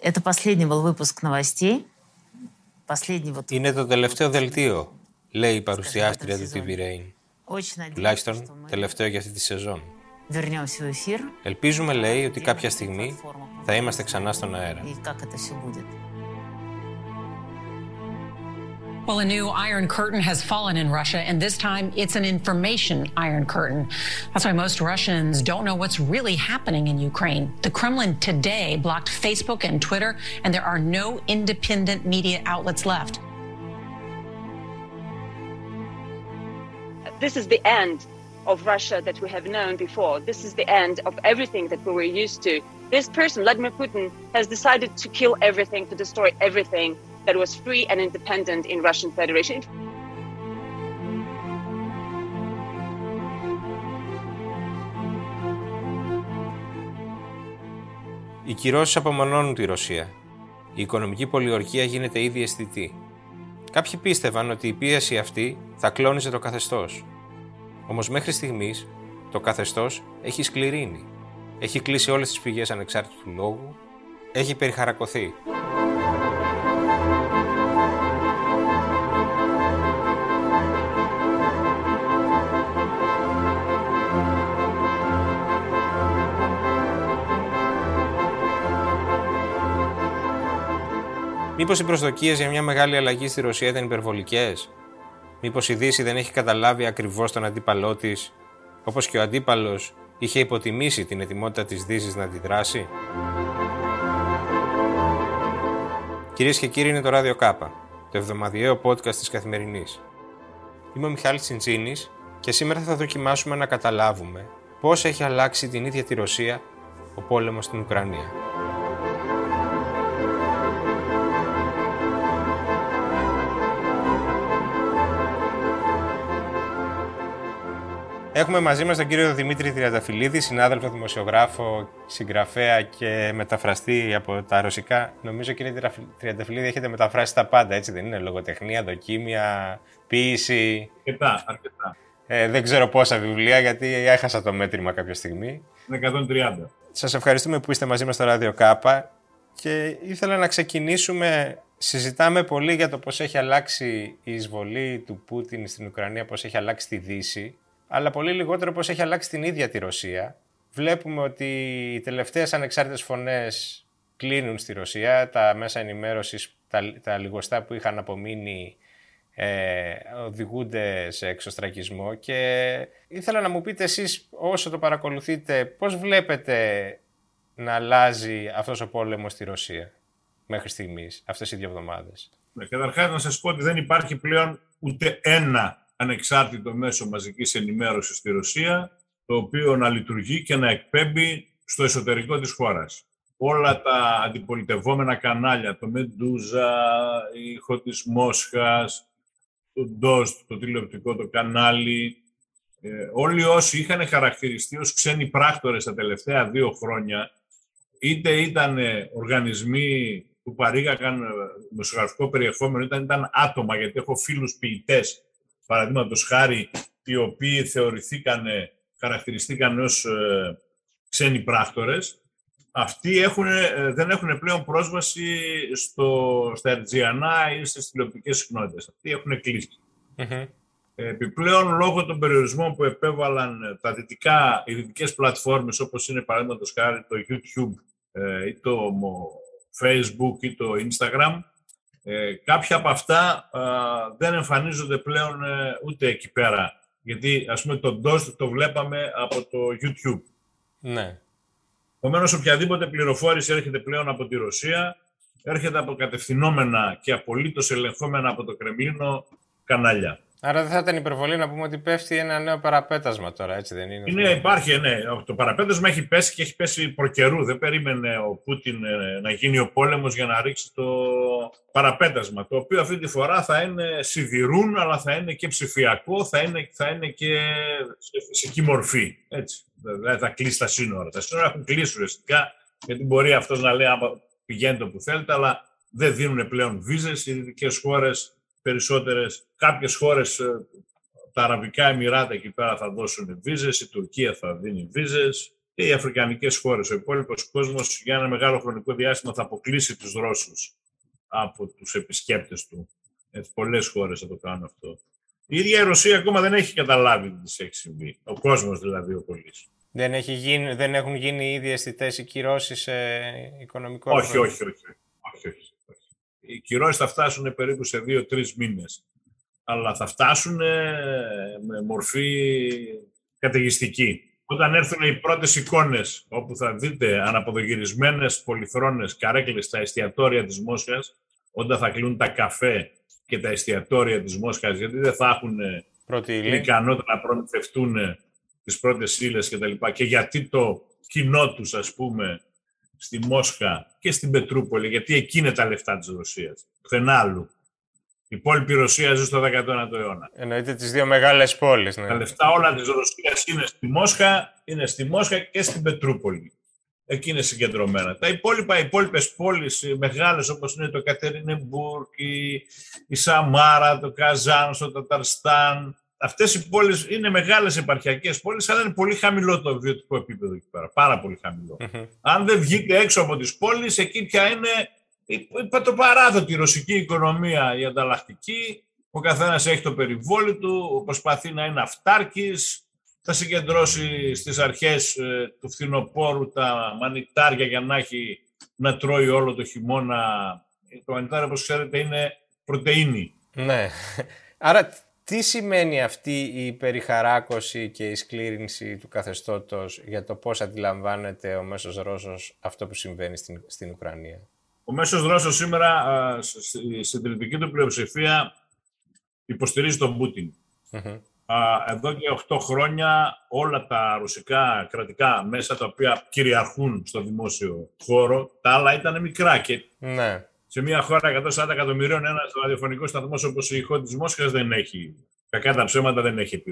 Это последний был выпуск новостей. Последний вот... Είναι το τελευταίο δελτίο, λέει η παρουσιάστρια του TV Rain. Τουλάχιστον τελευταίο για αυτή τη σεζόν. Ελπίζουμε, λέει, ότι κάποια στιγμή θα είμαστε ξανά στον αέρα. Well, a new Iron Curtain has fallen in Russia, and this time it's an information Iron Curtain. That's why most Russians don't know what's really happening in Ukraine. The Kremlin today blocked Facebook and Twitter, and there are no independent media outlets left. This is the end of Russia that we have known before. This is the end of everything that we were used to. This person, Vladimir Putin, has decided to kill everything, to destroy everything that was free and independent in Russian Federation. Οι κυρώσεις απομονώνουν τη Ρωσία. Η οικονομική πολιορκία γίνεται ήδη αισθητή. Κάποιοι πίστευαν ότι η πίεση αυτή θα κλώνιζε το καθεστώς. Όμως μέχρι στιγμής το καθεστώς έχει σκληρύνει. Έχει κλείσει όλες τις πηγές ανεξάρτητου λόγου, έχει περιχαρακωθεί. Μήπως οι προσδοκίες για μια μεγάλη αλλαγή στη Ρωσία ήταν υπερβολικές, Μήπως η Δύση δεν έχει καταλάβει ακριβώς τον αντίπαλό της, όπως και ο αντίπαλος είχε υποτιμήσει την ετοιμότητα της Δύσης να αντιδράσει; Κυρίες και κύριοι, είναι το Ράδιο Κάπα, το εβδομαδιαίο podcast της Καθημερινής. Είμαι ο Μιχάλης Τσιντζίνης και σήμερα θα δοκιμάσουμε να καταλάβουμε πώς έχει αλλάξει την ίδια τη Ρωσία ο πόλεμος στην Ουκρανία. Έχουμε μαζί μας τον κύριο Δημήτρη Τριανταφυλλίδη, συνάδελφο δημοσιογράφο, συγγραφέα και μεταφραστή από τα ρωσικά. Νομίζω κύριε Τριανταφυλλίδη έχετε μεταφράσει τα πάντα, έτσι δεν είναι, λογοτεχνία, δοκίμια, ποίηση. Αρκετά, αρκετά. Ε, δεν ξέρω πόσα βιβλία γιατί έχασα το μέτρημα κάποια στιγμή. 130. Σας ευχαριστούμε που είστε μαζί μας στο Ράδιο Κάπα και ήθελα να ξεκινήσουμε Συζητάμε πολύ για το πώς έχει αλλάξει η εισβολή του Πούτιν στην Ουκρανία, πώς έχει αλλάξει τη Δύση αλλά πολύ λιγότερο πώς έχει αλλάξει την ίδια τη Ρωσία. Βλέπουμε ότι οι τελευταίες ανεξάρτητες φωνές κλείνουν στη Ρωσία, τα μέσα ενημέρωσης, τα, τα λιγοστά που είχαν απομείνει ε, οδηγούνται σε εξωστρακισμό και ήθελα να μου πείτε εσείς όσο το παρακολουθείτε πώς βλέπετε να αλλάζει αυτός ο πόλεμος στη Ρωσία μέχρι στιγμής, αυτές οι δύο εβδομάδες; Ναι, καταρχάς να σας πω ότι δεν υπάρχει πλέον ούτε ένα ανεξάρτητο μέσο μαζικής ενημέρωσης στη Ρωσία, το οποίο να λειτουργεί και να εκπέμπει στο εσωτερικό της χώρας. Όλα τα αντιπολιτευόμενα κανάλια, το Μεντούζα, η Ήχο της Μόσχας, το Ντόστ, το τηλεοπτικό το κανάλι, ε, όλοι όσοι είχαν χαρακτηριστεί ως ξένοι πράκτορες τα τελευταία δύο χρόνια, είτε ήταν οργανισμοί που παρήγαγαν δημοσιογραφικό περιεχόμενο, είτε ήταν άτομα, γιατί έχω φίλους ποιητές παραδείγματος χάρη, οι οποίοι θεωρηθήκαν, χαρακτηριστήκαν ως ε, ξένοι πράκτορες, αυτοί έχουν, ε, δεν έχουν πλέον πρόσβαση στο, στα Ερτζιανά ή στις τηλεοπτικές συχνότητες. Αυτοί έχουν Επιπλέον, λόγω των περιορισμών που επέβαλαν τα δυτικά, οι δυτικές πλατφόρμες, όπως είναι παραδείγματος χάρη το YouTube ε, ή το Facebook ή το Instagram, ε, κάποια από αυτά δεν εμφανίζονται πλέον ε, ούτε εκεί πέρα. Γιατί, ας πούμε, το DOS το βλέπαμε από το YouTube. Ναι. Επομένως, οποιαδήποτε πληροφόρηση έρχεται πλέον από τη Ρωσία, έρχεται από κατευθυνόμενα και απολύτως ελεγχόμενα από το Κρεμλίνο κανάλια. Άρα δεν θα ήταν υπερβολή να πούμε ότι πέφτει ένα νέο παραπέτασμα τώρα, έτσι δεν είναι; Είναι, υπάρχει, ναι. Το παραπέτασμα έχει πέσει και έχει πέσει προκαιρού. Δεν περίμενε ο Πούτιν ε, να γίνει ο πόλεμος για να ρίξει το παραπέτασμα. Το οποίο αυτή τη φορά θα είναι σιδηρούν, αλλά θα είναι και ψηφιακό, θα είναι, θα είναι και σε φυσική μορφή. Έτσι. Δηλαδή θα κλείσει τα σύνορα. Τα σύνορα έχουν κλείσει ουσιαστικά, γιατί μπορεί αυτός να λέει άμα πηγαίνετε όπου θέλετε, αλλά δεν δίνουν πλέον βίζες. Οι δυτικές χώρες περισσότερες. Κάποιες χώρες, ε, τα Αραβικά Εμμυράτα εκεί πέρα θα δώσουν βίζες, η Τουρκία θα δίνει βίζες. και οι αφρικανικές χώρες. Ο υπόλοιπος κόσμος για ένα μεγάλο χρονικό διάστημα θα αποκλείσει τους Ρώσους από τους επισκέπτες του. Έτσι, πολλές χώρες θα το κάνουν αυτό. Η ίδια η Ρωσία ακόμα δεν έχει καταλάβει τι της έχει συμβεί. Ο κόσμος δηλαδή, ο πολίτης. Δεν, έχει γίνει, δεν έχουν γίνει ήδη αισθητές οι κυρώσεις σε οικονομικό όχι, όχι, όχι, όχι, όχι, όχι. Οι κυρώσεις θα φτάσουν περίπου σε δύο-τρεις μήνες. Αλλά θα φτάσουν με μορφή καταιγιστική. Όταν έρθουν οι πρώτες εικόνες, όπου θα δείτε αναποδογυρισμένες πολυθρόνες καρέκλες στα εστιατόρια της Μόσχας, όταν θα κλείνουν τα καφέ και τα εστιατόρια της Μόσχας, γιατί δεν θα έχουν ικανότητα να προμηθευτούν τις πρώτες ύλες και τα λοιπά και γιατί το κοινό τους, ας πούμε, στη Μόσχα και στην Πετρούπολη, γιατί εκεί είναι τα λεφτά της Ρωσίας, πουθενά άλλου. Η υπόλοιπη Ρωσία ζει στο 19ο αιώνα. Εννοείται τις δύο μεγάλες πόλεις. Ναι. Τα λεφτά όλα της Ρωσίας είναι στη Μόσχα, είναι στη Μόσχα και στην Πετρούπολη. Εκεί είναι συγκεντρωμένα. Τα υπόλοιπα, οι υπόλοιπες πόλεις μεγάλες όπως είναι το Κατερινεμπουργκ, η, η Σαμάρα, το Καζάν, το Ταταρστάν, Αυτές οι πόλεις είναι μεγάλες επαρχιακές πόλεις, αλλά είναι πολύ χαμηλό το βιωτικό επίπεδο εκεί πέρα. Πάρα πολύ Αν δεν βγείτε έξω από τις πόλεις, εκεί πια είναι το παράδοτο η ρωσική οικονομία, η ανταλλακτική. Ο καθένας έχει το περιβόλι του, προσπαθεί να είναι αυτάρκης, θα συγκεντρώσει στις αρχές ε, του φθινοπόρου τα μανιτάρια για να έχει να τρώει όλο το χειμώνα. Το μανιτάρι, όπως ξέρετε, είναι πρωτεΐνη. Ναι. Άρα τι σημαίνει αυτή η περιχαράκωση και η σκλήρινση του καθεστώτος για το πώς αντιλαμβάνεται ο μέσος Ρώσος αυτό που συμβαίνει στην, στην Ουκρανία; Ο μέσος Ρώσος σήμερα στη συντηρητική του πλειοψηφία υποστηρίζει τον πουτιν Εδώ και 8 χρόνια όλα τα ρωσικά κρατικά μέσα τα οποία κυριαρχούν στο δημόσιο χώρο, τα άλλα ήταν μικρά και ναι σε μια χώρα 140 εκατομμυρίων ένας ραδιοφωνικός σταθμός όπως η ηχό της Μόσχας δεν έχει. Κακά τα ψέματα δεν έχει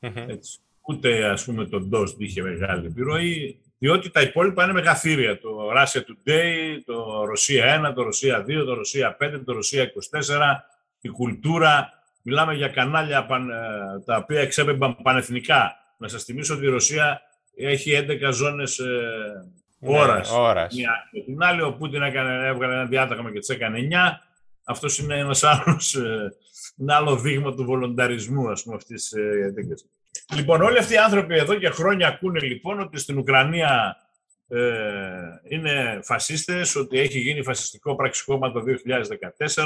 Έτσι. Ούτε ας πούμε το DOS είχε μεγάλη επιρροή, διότι τα υπόλοιπα είναι μεγαθύρια. Το Russia Today, το Ρωσία 1, το Ρωσία 2, το Ρωσία 5, το Ρωσία 24, η κουλτούρα. Μιλάμε για κανάλια ε, τα οποία εξέπεμπαν πανεθνικά. Να σας θυμίσω ότι η Ρωσία έχει 11 ζώνε ναι, ώρας. Μια και την άλλη, ο Πούτιν έκανε, έβγαλε ένα διάταγμα και τι έκανε 9. Αυτός είναι ένας άλλος, ε, ένα άλλο δείγμα του βολονταρισμού, ας πούμε, αυτής της ε, Λοιπόν, όλοι αυτοί οι άνθρωποι εδώ και χρόνια ακούνε λοιπόν ότι στην Ουκρανία ε, είναι φασίστες, ότι έχει γίνει φασιστικό πραξικόπημα το 2014,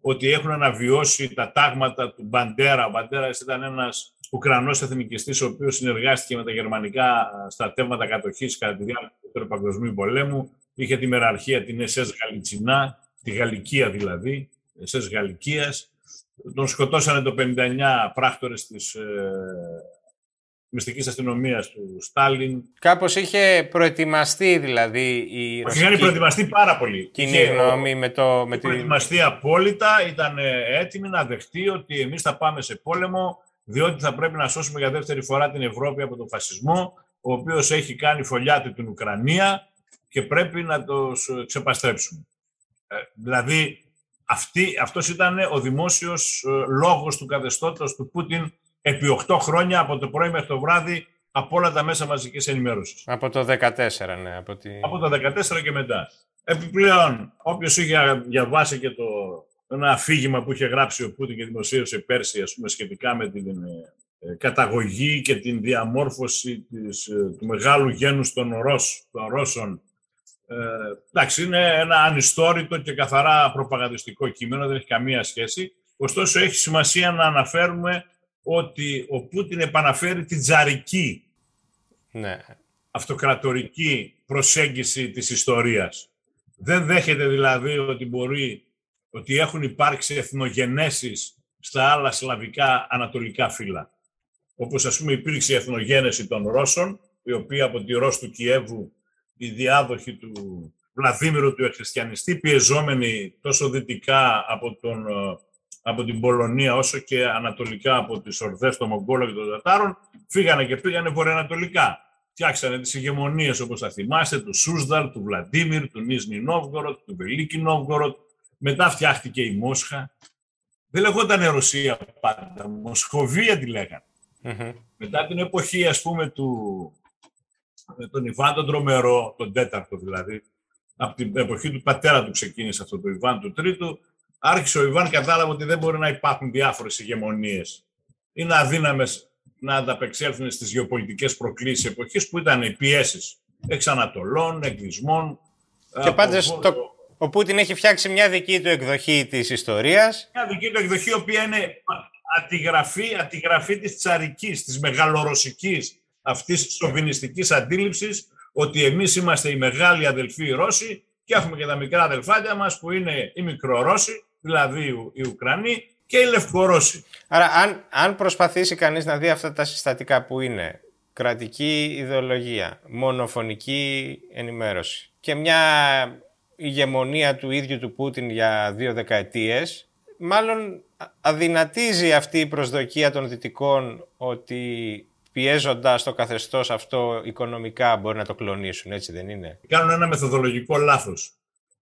ότι έχουν αναβιώσει τα τάγματα του Μπαντέρα. Ο Μπαντέρας ήταν ένας Ουκρανός εθνικιστής, ο οποίος συνεργάστηκε με τα γερμανικά στρατεύματα κατοχής κατά τη διάρκεια του Παγκοσμίου Πολέμου. Είχε τη μεραρχία την ΕΣΕΣ Γαλλιτσινά, τη Γαλλικία δηλαδή, ΕΣΕΣ Γαλλικίας. Τον σκοτώσανε το 59 πράκτορες της ε, μυστικής αστυνομίας του Στάλιν. Κάπως είχε προετοιμαστεί δηλαδή η ρωσική... Είχε προετοιμαστεί πάρα πολύ. Κοινή γνώμη με το... Με προετοιμαστεί απόλυτα, ήταν έτοιμη να δεχτεί ότι εμείς θα πάμε σε πόλεμο διότι θα πρέπει να σώσουμε για δεύτερη φορά την Ευρώπη από τον φασισμό, ο οποίος έχει κάνει φωλιάτη την Ουκρανία και πρέπει να το ξεπαστρέψουμε. Ε, δηλαδή, αυτή, αυτός ήταν ο δημόσιος ε, λόγος του καθεστώτος του Πούτιν επί 8 χρόνια, από το πρωί μέχρι το βράδυ, από όλα τα μέσα μαζικής ενημέρωσης. Από το 2014, ναι. Από, τη... από το 2014 και μετά. Επιπλέον, όποιος είχε διαβάσει και το ένα αφήγημα που είχε γράψει ο Πούτιν και δημοσίευσε πέρσι ας πούμε, σχετικά με την ε, ε, καταγωγή και την διαμόρφωση της, ε, του μεγάλου γένους των, Ρώσ, των Ρώσων. Ε, εντάξει, είναι ένα ανιστόρητο και καθαρά προπαγανδιστικό κείμενο, δεν έχει καμία σχέση. Ωστόσο, έχει σημασία να αναφέρουμε ότι ο Πούτιν επαναφέρει την τζαρική ναι. αυτοκρατορική προσέγγιση της ιστορίας. Δεν δέχεται δηλαδή ότι μπορεί ότι έχουν υπάρξει εθνογενέσεις στα άλλα σλαβικά ανατολικά φύλλα. Όπως ας πούμε υπήρξε η εθνογένεση των Ρώσων, η οποία από τη Ρώσ του Κιέβου, η διάδοχη του Βλαδίμηρου του Εκχριστιανιστή, πιεζόμενοι τόσο δυτικά από, τον, από την Πολωνία όσο και ανατολικά από τις ορδές των Μογγόλων και των Τατάρων, φύγανε και πήγανε βορειοανατολικά. Φτιάξανε τις ηγεμονίες, όπως θα θυμάστε, του Σούσδαλ, του Βλαντίμιρ, του Νίσνη Νόβγοροτ, του Βελίκη Νόβγοροτ, μετά φτιάχτηκε η Μόσχα. Δεν λεγόταν Ρωσία πάντα, Μοσχοβία τη λεγανε Μετά την εποχή, ας πούμε, του με τον Ιβάν τον Τρομερό, τον τέταρτο δηλαδή, από την εποχή του πατέρα του ξεκίνησε αυτό το Ιβάν του τρίτου, άρχισε ο Ιβάν κατάλαβε ότι δεν μπορεί να υπάρχουν διάφορες ηγεμονίες. Είναι αδύναμες να ανταπεξέλθουν στις γεωπολιτικές προκλήσεις εποχής που ήταν οι πιέσεις εξανατολών, εκδισμών. Και πάντως το, ο Πούτιν έχει φτιάξει μια δική του εκδοχή της ιστορίας. Μια δική του εκδοχή, η οποία είναι αντιγραφή, αντιγραφή της τσαρικής, της μεγαλορωσικής, αυτής της σοβινιστικής αντίληψης, ότι εμείς είμαστε οι μεγάλοι αδελφοί Ρώσοι και έχουμε και τα μικρά αδελφάκια μας που είναι οι μικρορώσοι, δηλαδή οι Ουκρανοί και οι Λευκορώσοι. Άρα αν, αν προσπαθήσει κανείς να δει αυτά τα συστατικά που είναι κρατική ιδεολογία, μονοφωνική ενημέρωση και μια ηγεμονία του ίδιου του Πούτιν για δύο δεκαετίες, μάλλον αδυνατίζει αυτή η προσδοκία των δυτικών ότι πιέζοντας το καθεστώς αυτό οικονομικά μπορεί να το κλονίσουν, έτσι δεν είναι; Κάνουν ένα μεθοδολογικό λάθος.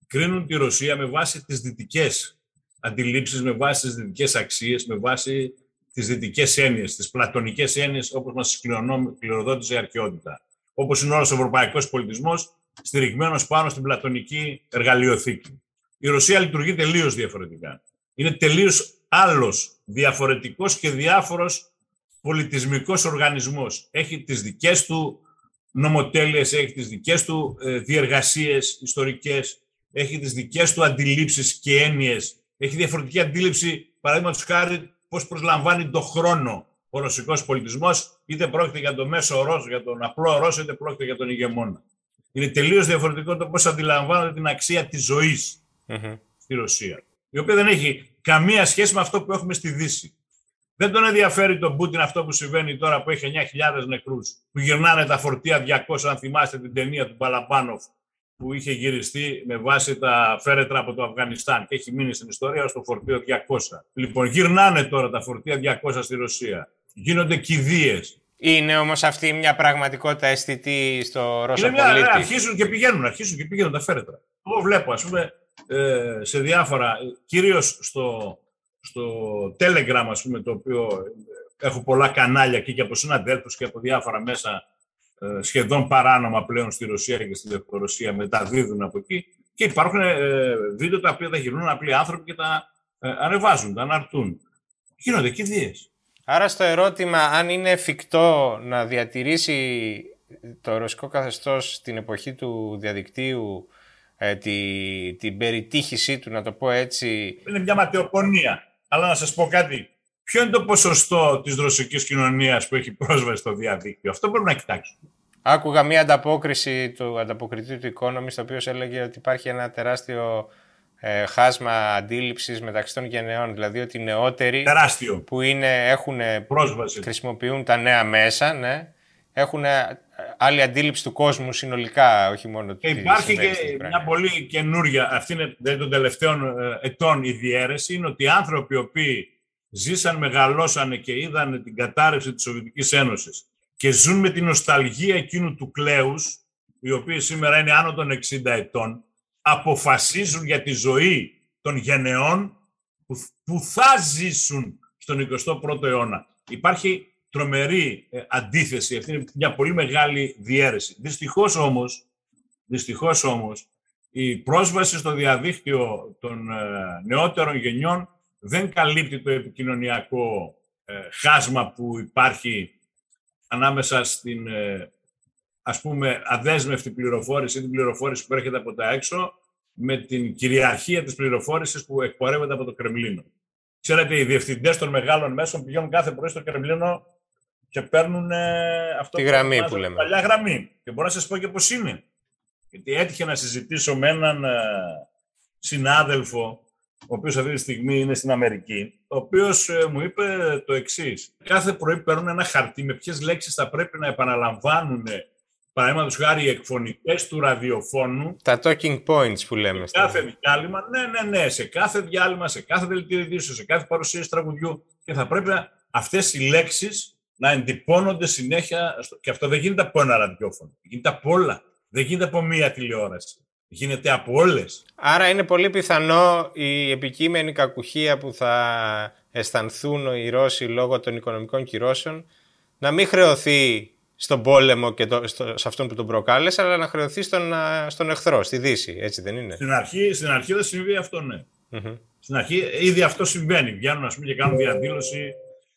Κρίνουν τη Ρωσία με βάση τις δυτικές αντιλήψεις, με βάση τις δυτικές αξίες, με βάση τις δυτικές έννοιες, τις πλατωνικές έννοιες όπως μας κληροδότησε η αρχαιότητα. Όπως είναι όλος ο ευρωπαϊκός πολιτισμός στηριγμένο πάνω στην πλατωνική εργαλειοθήκη. Η Ρωσία λειτουργεί τελείως διαφορετικά. Είναι τελείως άλλος, διαφορετικός και διάφορος πολιτισμικός οργανισμός. Έχει τις δικές του νομοτέλειες, έχει τις δικές του ε, διεργασίες ιστορικές, έχει τις δικές του αντιλήψεις και έννοιες, έχει διαφορετική αντίληψη, παραδείγματος χάρη, πώς προσλαμβάνει το χρόνο ο ρωσικός πολιτισμός, είτε πρόκειται για το μέσο Ρώσο, για τον απλό Ρώσο, είτε πρόκειται για τον ηγεμόνα. Είναι τελείως διαφορετικό το πώς αντιλαμβάνονται την αξία της ζωής στη Ρωσία. Η οποία δεν έχει καμία σχέση με αυτό που έχουμε στη Δύση. Δεν τον ενδιαφέρει τον Πούτιν αυτό που συμβαίνει τώρα που έχει 9.000 νεκρούς, που γυρνάνε τα φορτία 200, αν θυμάστε την ταινία του Μπαλαμπάνοφ που είχε γυριστεί με βάση τα φέρετρα από το Αφγανιστάν και έχει μείνει στην ιστορία στο φορτίο 200. Λοιπόν, γυρνάνε τώρα τα φορτία 200 στη Ρωσία. Γίνονται κηδείες. Είναι όμως αυτή μια πραγματικότητα αισθητή στο Ρώσο πολίτη. Ναι, αρχίζουν και πηγαίνουν, αρχίζουν και πηγαίνουν τα φέρετρα. Εγώ βλέπω, ας πούμε, ε, σε διάφορα, κυρίως στο, στο Telegram, ας πούμε, το οποίο έχω πολλά κανάλια εκεί και από συναντέλφους και από διάφορα μέσα ε, σχεδόν παράνομα πλέον στη Ρωσία και στη Λευκορωσία μεταδίδουν από εκεί και υπάρχουν ε, βίντεο τα οποία τα γυρνούν απλοί άνθρωποι και τα ε, ανεβάζουν, τα αναρτούν. Γίνονται κηδείες. Άρα στο ερώτημα αν είναι εφικτό να διατηρήσει το ρωσικό καθεστώς στην εποχή του διαδικτύου ε, τη, την περιτύχησή του, να το πω έτσι. Είναι μια ματαιοπονία. Αλλά να σας πω κάτι. Ποιο είναι το ποσοστό της ρωσικής κοινωνίας που έχει πρόσβαση στο διαδίκτυο; Αυτό πρέπει να κοιτάξουμε. Άκουγα μια ανταπόκριση του ανταποκριτή του Economist, ο οποίος έλεγε ότι υπάρχει ένα τεράστιο ε, χάσμα αντίληψης μεταξύ των γενεών. Δηλαδή ότι οι νεότεροι τεράστιο. που είναι, έχουν, πρόσβαση. χρησιμοποιούν τα νέα μέσα, ναι, έχουν άλλη αντίληψη του κόσμου συνολικά, όχι μόνο του. Υπάρχει και μια πολύ καινούρια, αυτή είναι δηλαδή, των τελευταίων ε, ετών η διαίρεση, είναι ότι οι άνθρωποι οι οποίοι ζήσαν, μεγαλώσανε και είδαν την κατάρρευση της Σοβιετικής Ένωσης και ζουν με την νοσταλγία εκείνου του κλέους, οι οποίοι σήμερα είναι άνω των 60 ετών, αποφασίζουν για τη ζωή των γενεών που θα ζήσουν στον 21ο αιώνα. Υπάρχει τρομερή ε, αντίθεση. Αυτή είναι μια πολύ μεγάλη διαίρεση. Δυστυχώς όμως, δυστυχώς όμως, η πρόσβαση στο διαδίκτυο των ε, νεότερων γενιών δεν καλύπτει το επικοινωνιακό ε, χάσμα που υπάρχει ανάμεσα στην ας πούμε αδέσμευτη πληροφόρηση ή την πληροφόρηση που έρχεται από τα έξω με την κυριαρχία της πληροφόρησης που εκπορεύεται από το Κρεμλίνο. Ξέρετε, οι διευθυντές των μεγάλων μέσων πηγαίνουν κάθε πρωί στο Κρεμλίνο και παίρνουν αυτό Τη γραμμή που, λέμε. Παλιά γραμμή. Και μπορώ να σας πω και πώς είναι. Γιατί έτυχε να συζητήσω με έναν ε, συνάδελφο, ο οποίος αυτή τη στιγμή είναι στην Αμερική, ο οποίος ε, μου είπε το εξής. Κάθε πρωί παίρνουν ένα χαρτί με ποιες λέξεις θα πρέπει να επαναλαμβάνουν Παραδείγματος χάρη οι εκφωνητές του ραδιοφώνου. Τα talking points που λέμε. Σε κάθε διάλειμμα, ναι, ναι, ναι, σε κάθε διάλειμμα, σε κάθε δελτίο σε κάθε παρουσίαση τραγουδιού. Και θα πρέπει αυτές οι λέξεις να εντυπώνονται συνέχεια. Και αυτό δεν γίνεται από ένα ραδιόφωνο. Γίνεται από όλα. Δεν γίνεται από μία τηλεόραση. Γίνεται από όλες. Άρα είναι πολύ πιθανό η επικείμενη κακουχία που θα αισθανθούν οι Ρώσοι λόγω των οικονομικών κυρώσεων να μην χρεωθεί στον πόλεμο και το, στο, σε αυτόν που τον προκάλεσε, αλλά να χρεωθεί στον, στον εχθρό, στη Δύση. Έτσι δεν είναι; Στην αρχή, στην αρχή δεν συμβεί αυτό, ναι. Στην αρχή ήδη αυτό συμβαίνει. Βγαίνουν ας πούμε, και κάνουν διαδήλωση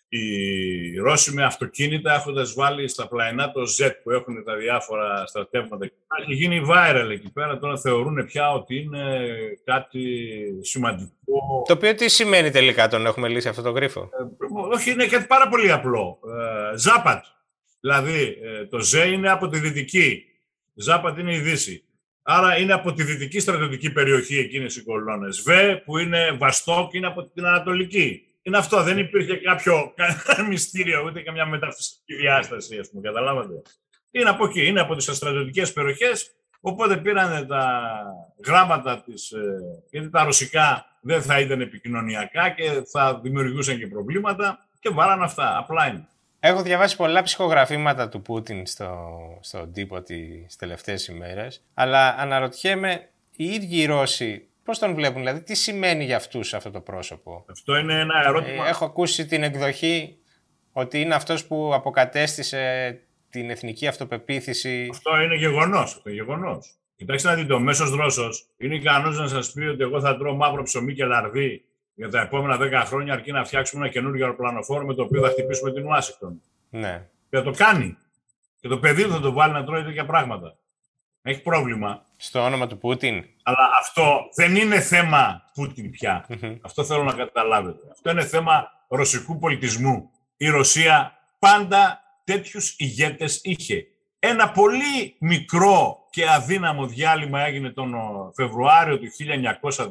οι Ρώσοι με αυτοκίνητα έχοντας βάλει στα πλαϊνά το Z που έχουν τα διάφορα στρατεύματα. Έχει γίνει viral εκεί πέρα. Τώρα θεωρούν πια ότι είναι κάτι σημαντικό. Το οποίο τι σημαίνει τελικά τον έχουμε λύσει αυτό το γρίφο; Ε, όχι, είναι κάτι πάρα πολύ απλό. Ε, Ζάπατ. Δηλαδή ε, το Z είναι από τη δυτική. Ζάπατ είναι η δύση. Άρα είναι από τη δυτική στρατιωτική περιοχή εκείνες οι κολόνες. Β που είναι Βαστόκ είναι από την ανατολική. Είναι αυτό, δεν υπήρχε κάποιο μυστήριο, ούτε καμιά μεταφυσική διάσταση, ας πούμε, καταλάβατε. Είναι από εκεί, είναι από τις στρατιωτικές περιοχές, οπότε πήραν τα γράμματα της, ε, γιατί τα ρωσικά δεν θα ήταν επικοινωνιακά και θα δημιουργούσαν και προβλήματα και βάλαν αυτά, απλά είναι. Έχω διαβάσει πολλά ψυχογραφήματα του Πούτιν στο, στον τύπο τις τελευταίες ημέρες, αλλά αναρωτιέμαι οι ίδιοι οι Ρώσοι πώς τον βλέπουν, δηλαδή τι σημαίνει για αυτούς αυτό το πρόσωπο; Αυτό είναι ένα ερώτημα. Ε, έχω ακούσει την εκδοχή ότι είναι αυτός που αποκατέστησε την εθνική αυτοπεποίθηση. Αυτό είναι γεγονός, αυτό γεγονός. Κοιτάξτε να δείτε, ο μέσος Ρώσος είναι ικανός να σας πει ότι εγώ θα τρώω μαύρο ψωμί και λαρδί για τα επόμενα 10 χρόνια, αρκεί να φτιάξουμε ένα καινούργιο αεροπλανοφόρο με το οποίο θα χτυπήσουμε την Ουάσιγκτον. Ναι. Και θα το κάνει. Και το παιδί θα το βάλει να τρώει τέτοια πράγματα. Έχει πρόβλημα. Στο όνομα του Πούτιν. Αλλά αυτό δεν είναι θέμα Πούτιν πια. Αυτό θέλω να καταλάβετε. Αυτό είναι θέμα ρωσικού πολιτισμού. Η Ρωσία πάντα τέτοιους ηγέτες είχε. Ένα πολύ μικρό και αδύναμο διάλειμμα έγινε τον Φεβρουάριο του 1917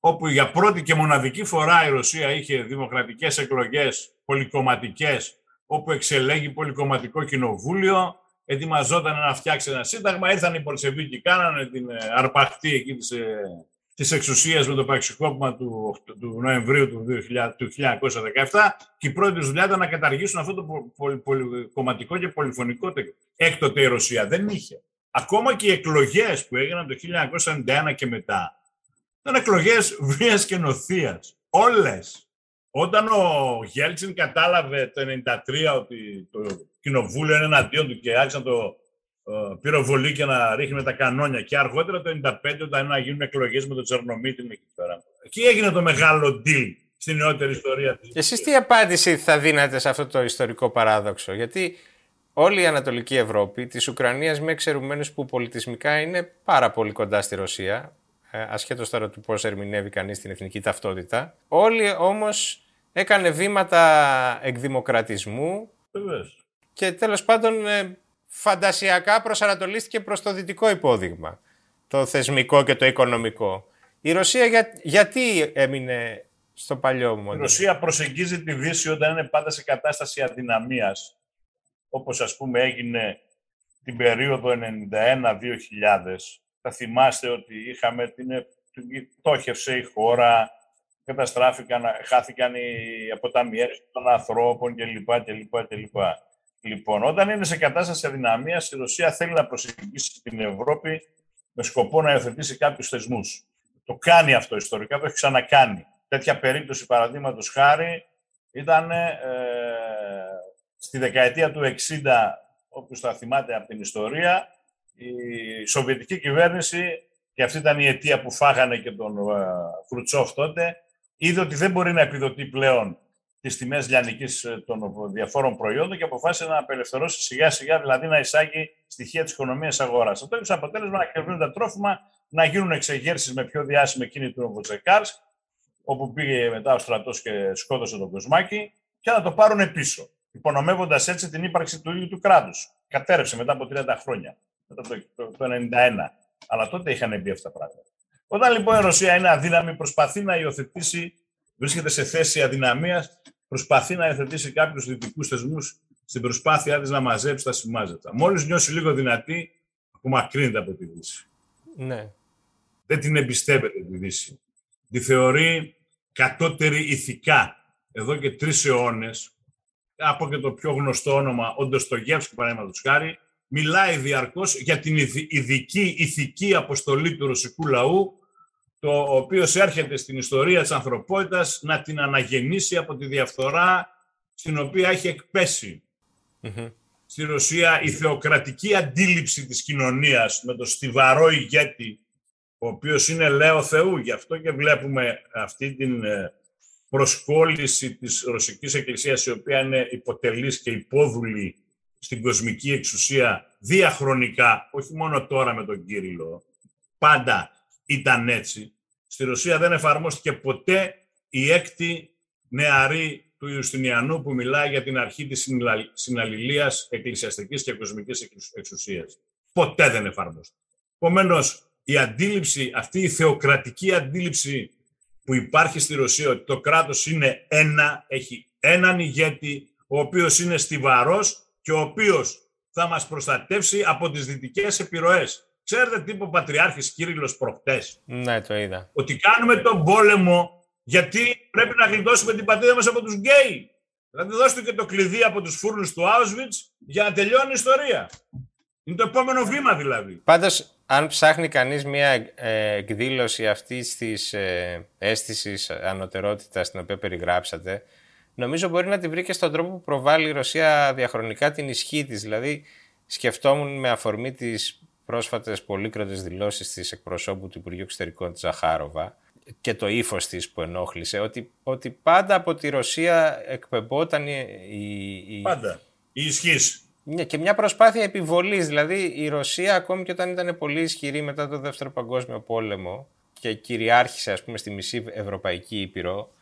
όπου για πρώτη και μοναδική φορά η Ρωσία είχε δημοκρατικές εκλογές πολυκομματικές, όπου εξελέγει πολυκομματικό κοινοβούλιο, ετοιμαζόταν να φτιάξει ένα σύνταγμα, ήρθαν οι Πολσεβίκοι, κάνανε την ε, αρπαχτή εκεί της, ε, της εξουσίας με το πραξικόπημα του, του Νοεμβρίου του, 2000, του 1917 και η πρώτη τους δουλειά ήταν να καταργήσουν αυτό το πολυκομματικό και πολυφωνικό έκτοτε η Ρωσία. Δεν είχε. Ακόμα και οι εκλογές που έγιναν το 1991 και μετά, ήταν εκλογές βίας και νοθείας. Όλες. Όταν ο Γέλτσιν κατάλαβε το 1993 ότι το κοινοβούλιο είναι εναντίον του και άρχισε να το ε, πυροβολεί και να ρίχνει τα κανόνια. Και αργότερα το 1995 όταν να γίνουν εκλογές με το Τσερνομίτι εκεί πέρα. Εκεί έγινε το μεγάλο deal στην νεότερη ιστορία της. Εσείς τι απάντηση θα δίνατε σε αυτό το ιστορικό παράδοξο, γιατί όλη η Ανατολική Ευρώπη, της Ουκρανίας με εξαιρουμένους που πολιτισμικά είναι πάρα πολύ κοντά στη Ρωσία, ε, ασχέτως τώρα του πώς ερμηνεύει κανείς την εθνική ταυτότητα. Όλοι όμως έκανε βήματα εκδημοκρατισμού και τέλος πάντων ε, φαντασιακά προσανατολίστηκε προς το δυτικό υπόδειγμα, το θεσμικό και το οικονομικό. Η Ρωσία γιατί έμεινε στο παλιό μοντέλο; Η Ρωσία προσεγγίζει τη Δύση όταν είναι πάντα σε κατάσταση αδυναμίας, όπως ας πούμε έγινε την περίοδο 91-2000, θα θυμάστε ότι είχαμε την, πτώχευσε η χώρα, καταστράφηκαν, χάθηκαν οι αποταμιεύσεις των ανθρώπων κλπ. κλπ, κλπ. Λοιπόν, όταν είναι σε κατάσταση αδυναμίας, η Ρωσία θέλει να προσεγγίσει την Ευρώπη με σκοπό να υιοθετήσει κάποιους θεσμούς. Το κάνει αυτό ιστορικά, το έχει ξανακάνει. Τέτοια περίπτωση, παραδείγματος χάρη, ήταν ε, στη δεκαετία του 60, όπως θα θυμάται από την ιστορία, η Σοβιετική κυβέρνηση, και αυτή ήταν η αιτία που φάγανε και τον ε, Χρουτσόφ τότε, είδε ότι δεν μπορεί να επιδοτεί πλέον τις τιμές λιανικής ε, των διαφόρων προϊόντων και αποφάσισε να απελευθερώσει σιγά σιγά, δηλαδή να εισάγει στοιχεία της οικονομίας αγοράς. Αυτό έχει αποτέλεσμα να κερδούν τα τρόφιμα, να γίνουν εξεγέρσεις με πιο διάσημη εκείνη του Βοτσεκάρς, όπου πήγε μετά ο στρατός και σκότωσε τον Κοσμάκη, και να το πάρουν πίσω, υπονομεύοντας έτσι την ύπαρξη του ίδιου του κράτους. Κατέρευσε μετά από 30 χρόνια μετά το, το, το 91. Αλλά τότε είχαν μπει αυτά τα πράγματα. Όταν λοιπόν η Ρωσία είναι αδύναμη, προσπαθεί να υιοθετήσει, βρίσκεται σε θέση αδυναμίας, προσπαθεί να υιοθετήσει κάποιους δυτικούς θεσμούς στην προσπάθειά της να μαζέψει τα σημάζετα. Μόλις νιώσει λίγο δυνατή, απομακρύνεται από τη Δύση. Ναι. Δεν την εμπιστεύεται τη Δύση. Τη θεωρεί κατώτερη ηθικά. Εδώ και τρεις αιώνες, από και το πιο γνωστό όνομα, ο Ντοστογεύσκη, παραδείγματος χάρη, μιλάει διαρκώς για την ειδική ηθική αποστολή του ρωσικού λαού, το οποίος έρχεται στην ιστορία της ανθρωπότητας να την αναγεννήσει από τη διαφθορά στην οποία έχει στη Ρωσία η θεοκρατική αντίληψη της κοινωνίας με το στιβαρό ηγέτη, ο οποίος είναι λέω Θεού. Γι' αυτό και βλέπουμε αυτή την ε, προσκόλληση της Ρωσικής Εκκλησίας, η οποία είναι υποτελής και υπόδουλη στην κοσμική εξουσία διαχρονικά, όχι μόνο τώρα με τον Κύριλο, πάντα ήταν έτσι. Στη Ρωσία δεν εφαρμόστηκε ποτέ η έκτη νεαρή του Ιουστινιανού που μιλάει για την αρχή της συναλληλίας εκκλησιαστικής και κοσμικής εξουσίας. Ποτέ δεν εφαρμόστηκε. Επομένως, η αντίληψη, αυτή η θεοκρατική αντίληψη που υπάρχει στη Ρωσία ότι το κράτος είναι ένα, έχει έναν ηγέτη, ο οποίος είναι στιβαρός και ο οποίος θα μας προστατεύσει από τις δυτικές επιρροές. Ξέρετε τι είπε ο Πατριάρχης Κύριλλος προχτές; Ναι, το είδα. Ότι κάνουμε τον πόλεμο γιατί πρέπει να γλιτώσουμε την πατρίδα μας από τους γκέι. Δηλαδή δώστε και το κλειδί από τους φούρνους του Auschwitz για να τελειώνει η ιστορία. Είναι το επόμενο βήμα δηλαδή. Πάντως, αν ψάχνει κανείς μια ε, εκδήλωση αυτής της ε, αίσθησης ανωτερότητας την οποία περιγράψατε, νομίζω μπορεί να τη βρει και στον τρόπο που προβάλλει η Ρωσία διαχρονικά την ισχύ της. Δηλαδή, σκεφτόμουν με αφορμή τις πρόσφατες πολύκροτες δηλώσεις της εκπροσώπου του Υπουργείου Εξωτερικών της Ζαχάροβα και το ύφος της που ενόχλησε, ότι, ότι πάντα από τη Ρωσία εκπεμπόταν η... η... Πάντα. Η ισχύς. Ναι, και μια προσπάθεια επιβολής. Δηλαδή η Ρωσία ακόμη και όταν ήταν πολύ ισχυρή μετά το Δεύτερο Παγκόσμιο Πόλεμο και κυριάρχησε ας πούμε στη μισή Ευρωπαϊκή Ήπειρο,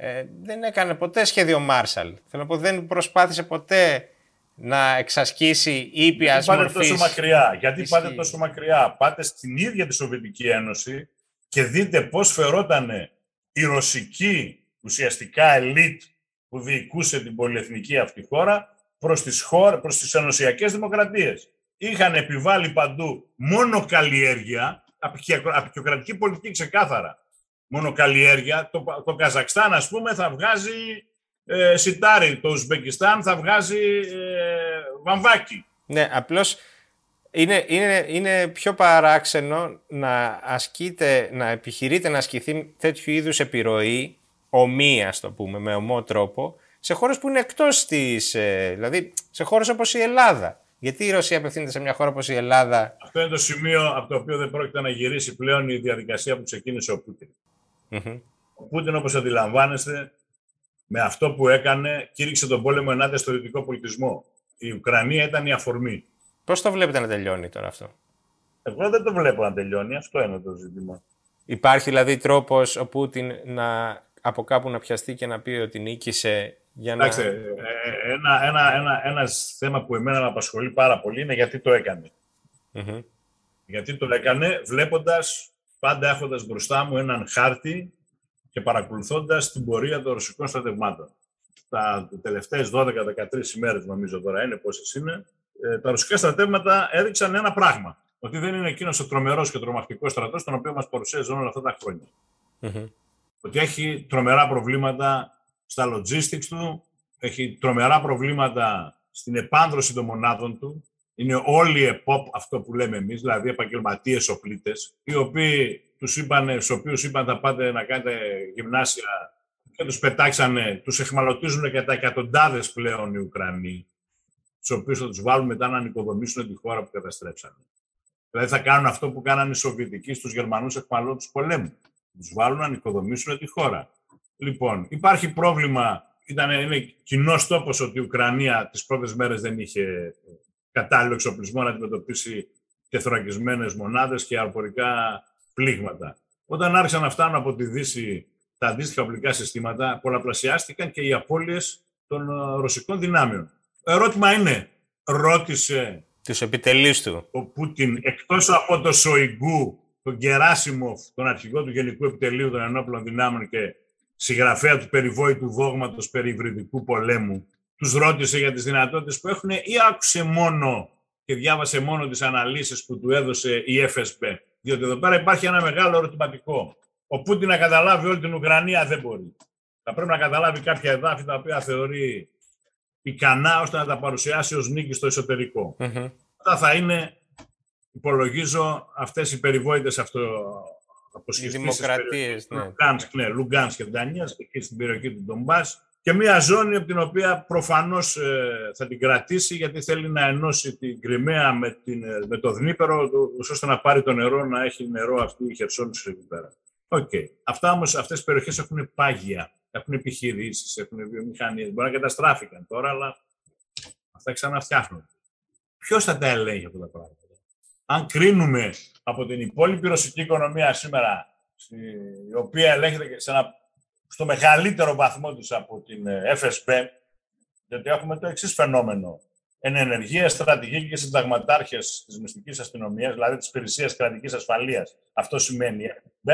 ε, δεν έκανε ποτέ σχέδιο Μάρσαλ. Θέλω να πω, δεν προσπάθησε ποτέ να εξασκήσει ήπιας Γιατί πάτε τόσο μακριά. Γιατί πάτε τόσο μακριά. Πάτε στην ίδια τη Σοβιετική Ένωση και δείτε πώς φερόταν η ρωσική ουσιαστικά ελίτ που διοικούσε την πολυεθνική αυτή χώρα προς τις, χώρες, προς τις ενωσιακές δημοκρατίες. Είχαν επιβάλει παντού μόνο καλλιέργεια, απεικιοκρατική πολιτική ξεκάθαρα. Μόνο καλλιέργεια. Το, το Καζακστάν, ας πούμε, θα βγάζει ε, σιτάρι. Το Ουσμπεκιστάν θα βγάζει ε, βαμβάκι. Ναι, απλώς είναι, είναι, είναι πιο παράξενο να ασκείτε, να επιχειρείτε να ασκηθεί τέτοιου είδους επιρροή, ομοία, το πούμε, με ομό τρόπο, σε χώρες που είναι εκτός της, ε, δηλαδή σε χώρες όπως η Ελλάδα. Γιατί η Ρωσία απευθύνεται σε μια χώρα όπως η Ελλάδα; Αυτό είναι το σημείο από το οποίο δεν πρόκειται να γυρίσει πλέον η διαδικασία που ξεκίνησε ο Πούτιν. Ο Πούτιν, όπως αντιλαμβάνεστε, με αυτό που έκανε, κήρυξε τον πόλεμο ενάντια στο δυτικό πολιτισμό. Η Ουκρανία ήταν η αφορμή. Πώς το βλέπετε να τελειώνει τώρα αυτό; Εγώ δεν το βλέπω να τελειώνει. Αυτό είναι το ζήτημα. Υπάρχει δηλαδή τρόπος ο Πούτιν να από κάπου να πιαστεί και να πει ότι νίκησε για να... Εντάξει, ε, ένα, ένα, ένα, ένα θέμα που εμένα με απασχολεί πάρα πολύ είναι γιατί το έκανε. Γιατί το έκανε βλέποντας, πάντα έχοντας μπροστά μου έναν χάρτη και παρακολουθώντας την πορεία των ρωσικών στρατευμάτων. Τα τελευταίες 12-13 ημέρες νομίζω τώρα είναι πόσες είναι, ε, τα ρωσικά στρατεύματα έδειξαν ένα πράγμα. Ότι δεν είναι εκείνος ο τρομερός και τρομακτικός στρατός, τον οποίο μας παρουσίαζε όλα αυτά τα χρόνια. Ότι έχει τρομερά προβλήματα στα logistics του, έχει τρομερά προβλήματα στην επάνδρωση των μονάδων του. Είναι όλοι ΕΠΟΠ, αυτό που λέμε εμείς, δηλαδή επαγγελματίες οπλίτες, οι οποίοι τους είπαν, στους οποίους είπαν θα πάτε να κάνετε γυμνάσια και τους πετάξανε, τους εχμαλωτίζουν και τα εκατοντάδες πλέον οι Ουκρανοί τους οποίους θα τους βάλουν μετά να ανοικοδομήσουν τη χώρα που καταστρέψανε. Δηλαδή θα κάνουν αυτό που κάνανε οι Σοβιετικοί στους Γερμανούς εκμαλώτου πολέμου. Τους βάλουν να ανοικοδομήσουν τη χώρα. Λοιπόν, υπάρχει πρόβλημα. Ήταν, είναι κοινός τόπος ότι η Ουκρανία τις πρώτες μέρες δεν είχε κατάλληλο εξοπλισμό να αντιμετωπίσει τεθωρακισμένε μονάδες και αεροπορικά πλήγματα. Όταν άρχισαν να φτάνουν από τη Δύση τα αντίστοιχα οπλικά συστήματα, πολλαπλασιάστηκαν και οι απώλειες των ρωσικών δυνάμεων ερώτημα είναι, ρώτησε τους επιτελείς του. ο Πούτιν, εκτός από το Σοϊγκού, τον Γεράσιμοφ, τον αρχηγό του Γενικού Επιτελείου των Ενόπλων Δυνάμων και συγγραφέα του περιβόητου δόγματος περί υβριδικού πολέμου, τους ρώτησε για τις δυνατότητες που έχουν ή άκουσε μόνο και διάβασε μόνο τις αναλύσεις που του έδωσε η FSB. Διότι εδώ πέρα υπάρχει ένα μεγάλο ερωτηματικό. Ο Πούτιν να καταλάβει όλη την Ουκρανία δεν μπορεί. Θα πρέπει να καταλάβει κάποια εδάφη τα οποία θεωρεί ικανά ώστε να τα παρουσιάσει ως νίκη στο εσωτερικό. Mm-hmm. Αυτά θα είναι, υπολογίζω, αυτές οι περιβόητες αυτό, Οι δημοκρατίες, ναι. Λουγκάνσκ, ναι, Λουγκάνσκ και Δανίας, εκεί στην περιοχή του Ντονμπάς, και μια ζώνη από την οποία προφανώς ε, θα την κρατήσει γιατί θέλει να ενώσει την Κριμαία με, την, ε, με το Δνείπερο ώστε να πάρει το νερό, να έχει νερό αυτή η χερσόνησο εκεί πέρα. Okay. Αυτά όμως, αυτές οι περιοχές έχουν πάγια, έχουν επιχειρήσεις, έχουν βιομηχανίες. Μπορεί να καταστράφηκαν τώρα, αλλά αυτά ξαναφτιάχνουν. Ποιος θα τα ελέγχει αυτά τα πράγματα; Αν κρίνουμε από την υπόλοιπη ρωσική οικονομία σήμερα, η οποία ελέγχεται σε ένα στο μεγαλύτερο βαθμό της από την ε, FSB, γιατί έχουμε το εξής φαινόμενο. Εν ενεργεία, στρατηγική και συνταγματάρχες της μυστικής αστυνομίας, δηλαδή της υπηρεσίας κρατικής ασφαλείας. Αυτό σημαίνει FSB,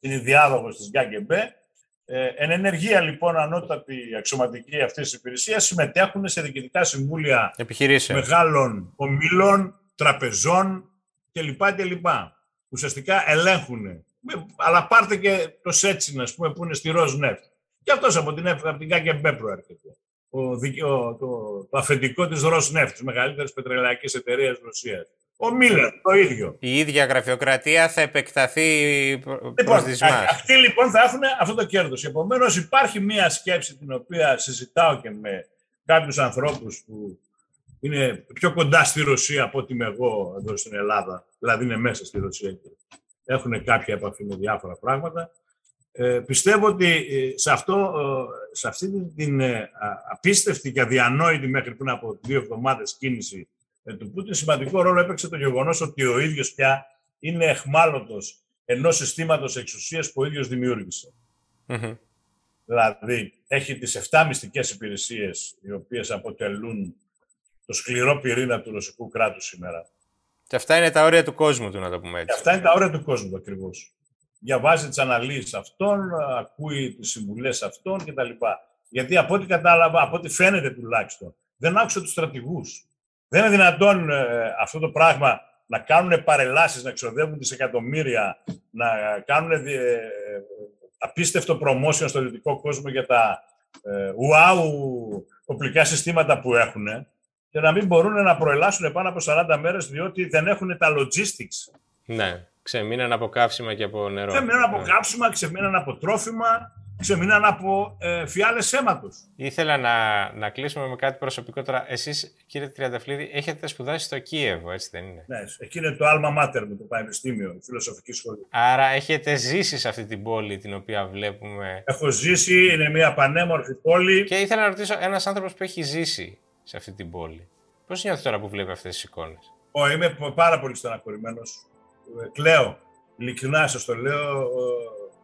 είναι η διάδοχος της ΓΚΕΜΠΕ. Εν ενεργεία, λοιπόν, ανώτατη αξιωματική αυτής της υπηρεσίας συμμετέχουν σε διοικητικά συμβούλια μεγάλων ομίλων, τραπεζών κλπ. κλπ. Ουσιαστικά ελέγχουν αλλά πάρτε και το Σέτσιν, ας πούμε, που είναι στη Ροσνεφτ. Και αυτός από την, από την ΚΚΜ προέρχεται. Ο, ο, το, το αφεντικό της Ροσνεφτ, της μεγαλύτερης πετρελαϊκής εταιρείας Ρωσίας. Ο Μίλλερ, το ίδιο. Η ίδια γραφειοκρατία θα επεκταθεί προς λοιπόν, τις Αυτοί λοιπόν θα έχουν αυτό το κέρδος. Επομένως υπάρχει μία σκέψη την οποία συζητάω και με κάποιους ανθρώπους που είναι πιο κοντά στη Ρωσία από ότι είμαι εγώ εδώ στην Ελλάδα. Δηλαδή είναι μέσα στη Ρωσία έχουν κάποια επαφή με διάφορα πράγματα. Ε, πιστεύω ότι ε, σε, αυτό, ε, σε αυτή την ε, απίστευτη και αδιανόητη μέχρι πριν από δύο εβδομάδες κίνηση του Πούτιν σημαντικό ρόλο έπαιξε το γεγονός ότι ο ίδιος πια είναι εχμάλωτος ενός συστήματος εξουσίας που ο ίδιος Δηλαδή, έχει τις 7 μυστικές υπηρεσίες οι οποίες αποτελούν το σκληρό πυρήνα του ρωσικού κράτους σήμερα. Και αυτά είναι τα όρια του κόσμου του, να το πούμε έτσι. Και αυτά είναι τα όρια του κόσμου ακριβώς. Διαβάζει τις αναλύσεις αυτών, ακούει τις συμβουλές αυτών κτλ. Γιατί από ό,τι κατάλαβα, από ό,τι φαίνεται τουλάχιστον, δεν άκουσα τους στρατηγούς. Δεν είναι δυνατόν ε, αυτό το πράγμα να κάνουν παρελάσεις, να εξοδεύουν δισεκατομμύρια, να κάνουν ε, απίστευτο promotion στο δυτικό κόσμο για τα ε, wow οπλικά συστήματα που έχουν και να μην μπορούν να προελάσουν πάνω από 40 μέρες διότι δεν έχουν τα logistics. Ναι, ξεμείναν από καύσιμα και από νερό. Ξεμείναν από ναι. καύσιμα, ξεμείναν από τρόφιμα, ξεμείναν από ε, φιάλες αίματος. Ήθελα να, να κλείσουμε με κάτι προσωπικό τώρα. Εσείς, κύριε Τριανταφλίδη, έχετε σπουδάσει στο Κίεβο, έτσι δεν είναι; Ναι, εκεί είναι το Alma Mater με το Πανεπιστήμιο, η Φιλοσοφική Σχολή. Άρα έχετε ζήσει σε αυτή την πόλη την οποία βλέπουμε. Έχω ζήσει, είναι μια πανέμορφη πόλη. Και ήθελα να ρωτήσω ένας άνθρωπος που έχει ζήσει σε αυτή την πόλη. Πώς νιώθεις τώρα που βλέπεις αυτές τις εικόνες, Ω, είμαι πάρα πολύ στεναχωρημένος. Ε, κλαίω. Ειλικρινά σας το λέω.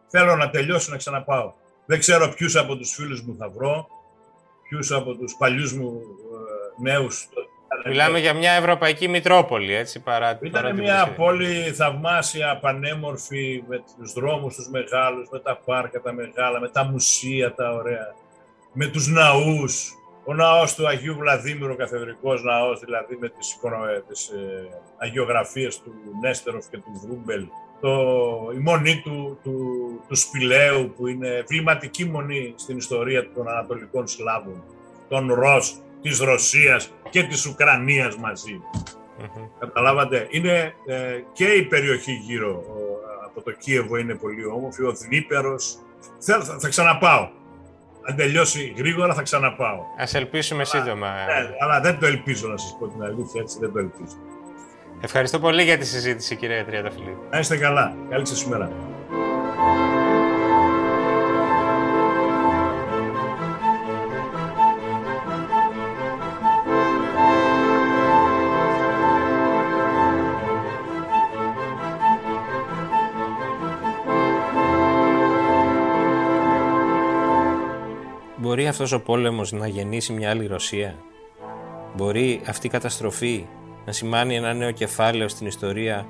Θέλω να τελειώσω να ξαναπάω. Δεν ξέρω ποιους από τους φίλους μου θα βρω, ποιους από τους παλιούς μου ε, νέους. Μιλάμε για μια ευρωπαϊκή Μητρόπολη, έτσι, παρά Ήταν παρά μια πόλη θαυμάσια, πανέμορφη, με τους δρόμους τους μεγάλους, με τα πάρκα τα μεγάλα, με τα μουσεία τα ωραία, με τους ναούς, ο ναός του Αγίου Βλαδίμηρου, ο καθεδρικός ναός, δηλαδή με τις, τις ε, αγιογραφίες του Νέστεροφ και του Βρούμπελ, το, η μονή του, του, του Σπηλαίου, που είναι βληματική μονή στην ιστορία των Ανατολικών Σλάβων, των Ρος, της Ρωσίας και της Ουκρανίας μαζί. Καταλάβατε, είναι ε, και η περιοχή γύρω από το Κίεβο είναι πολύ όμορφη, ο Δνήπερος. Θα, θα, θα ξαναπάω αν τελειώσει γρήγορα θα ξαναπάω. Ας ελπίσουμε αλλά, σύντομα. Ναι, αλλά δεν το ελπίζω να σας πω την αλήθεια, έτσι δεν το ελπίζω. Ευχαριστώ πολύ για τη συζήτηση, κύριε Τριανταφυλλίδη. Να είστε καλά. Καλή σας ημέρα. Μπορεί αυτός ο πόλεμος να γεννήσει μια άλλη Ρωσία; Μπορεί αυτή η καταστροφή να σημάνει ένα νέο κεφάλαιο στην ιστορία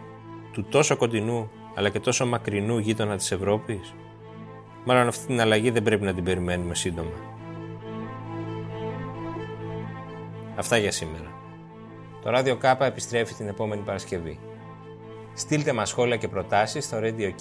του τόσο κοντινού αλλά και τόσο μακρινού γείτονα της Ευρώπης; Μάλλον αυτή την αλλαγή δεν πρέπει να την περιμένουμε σύντομα. Αυτά για σήμερα. Το Radio K επιστρέφει την επόμενη Παρασκευή. Στείλτε μας σχόλια και προτάσεις στο radio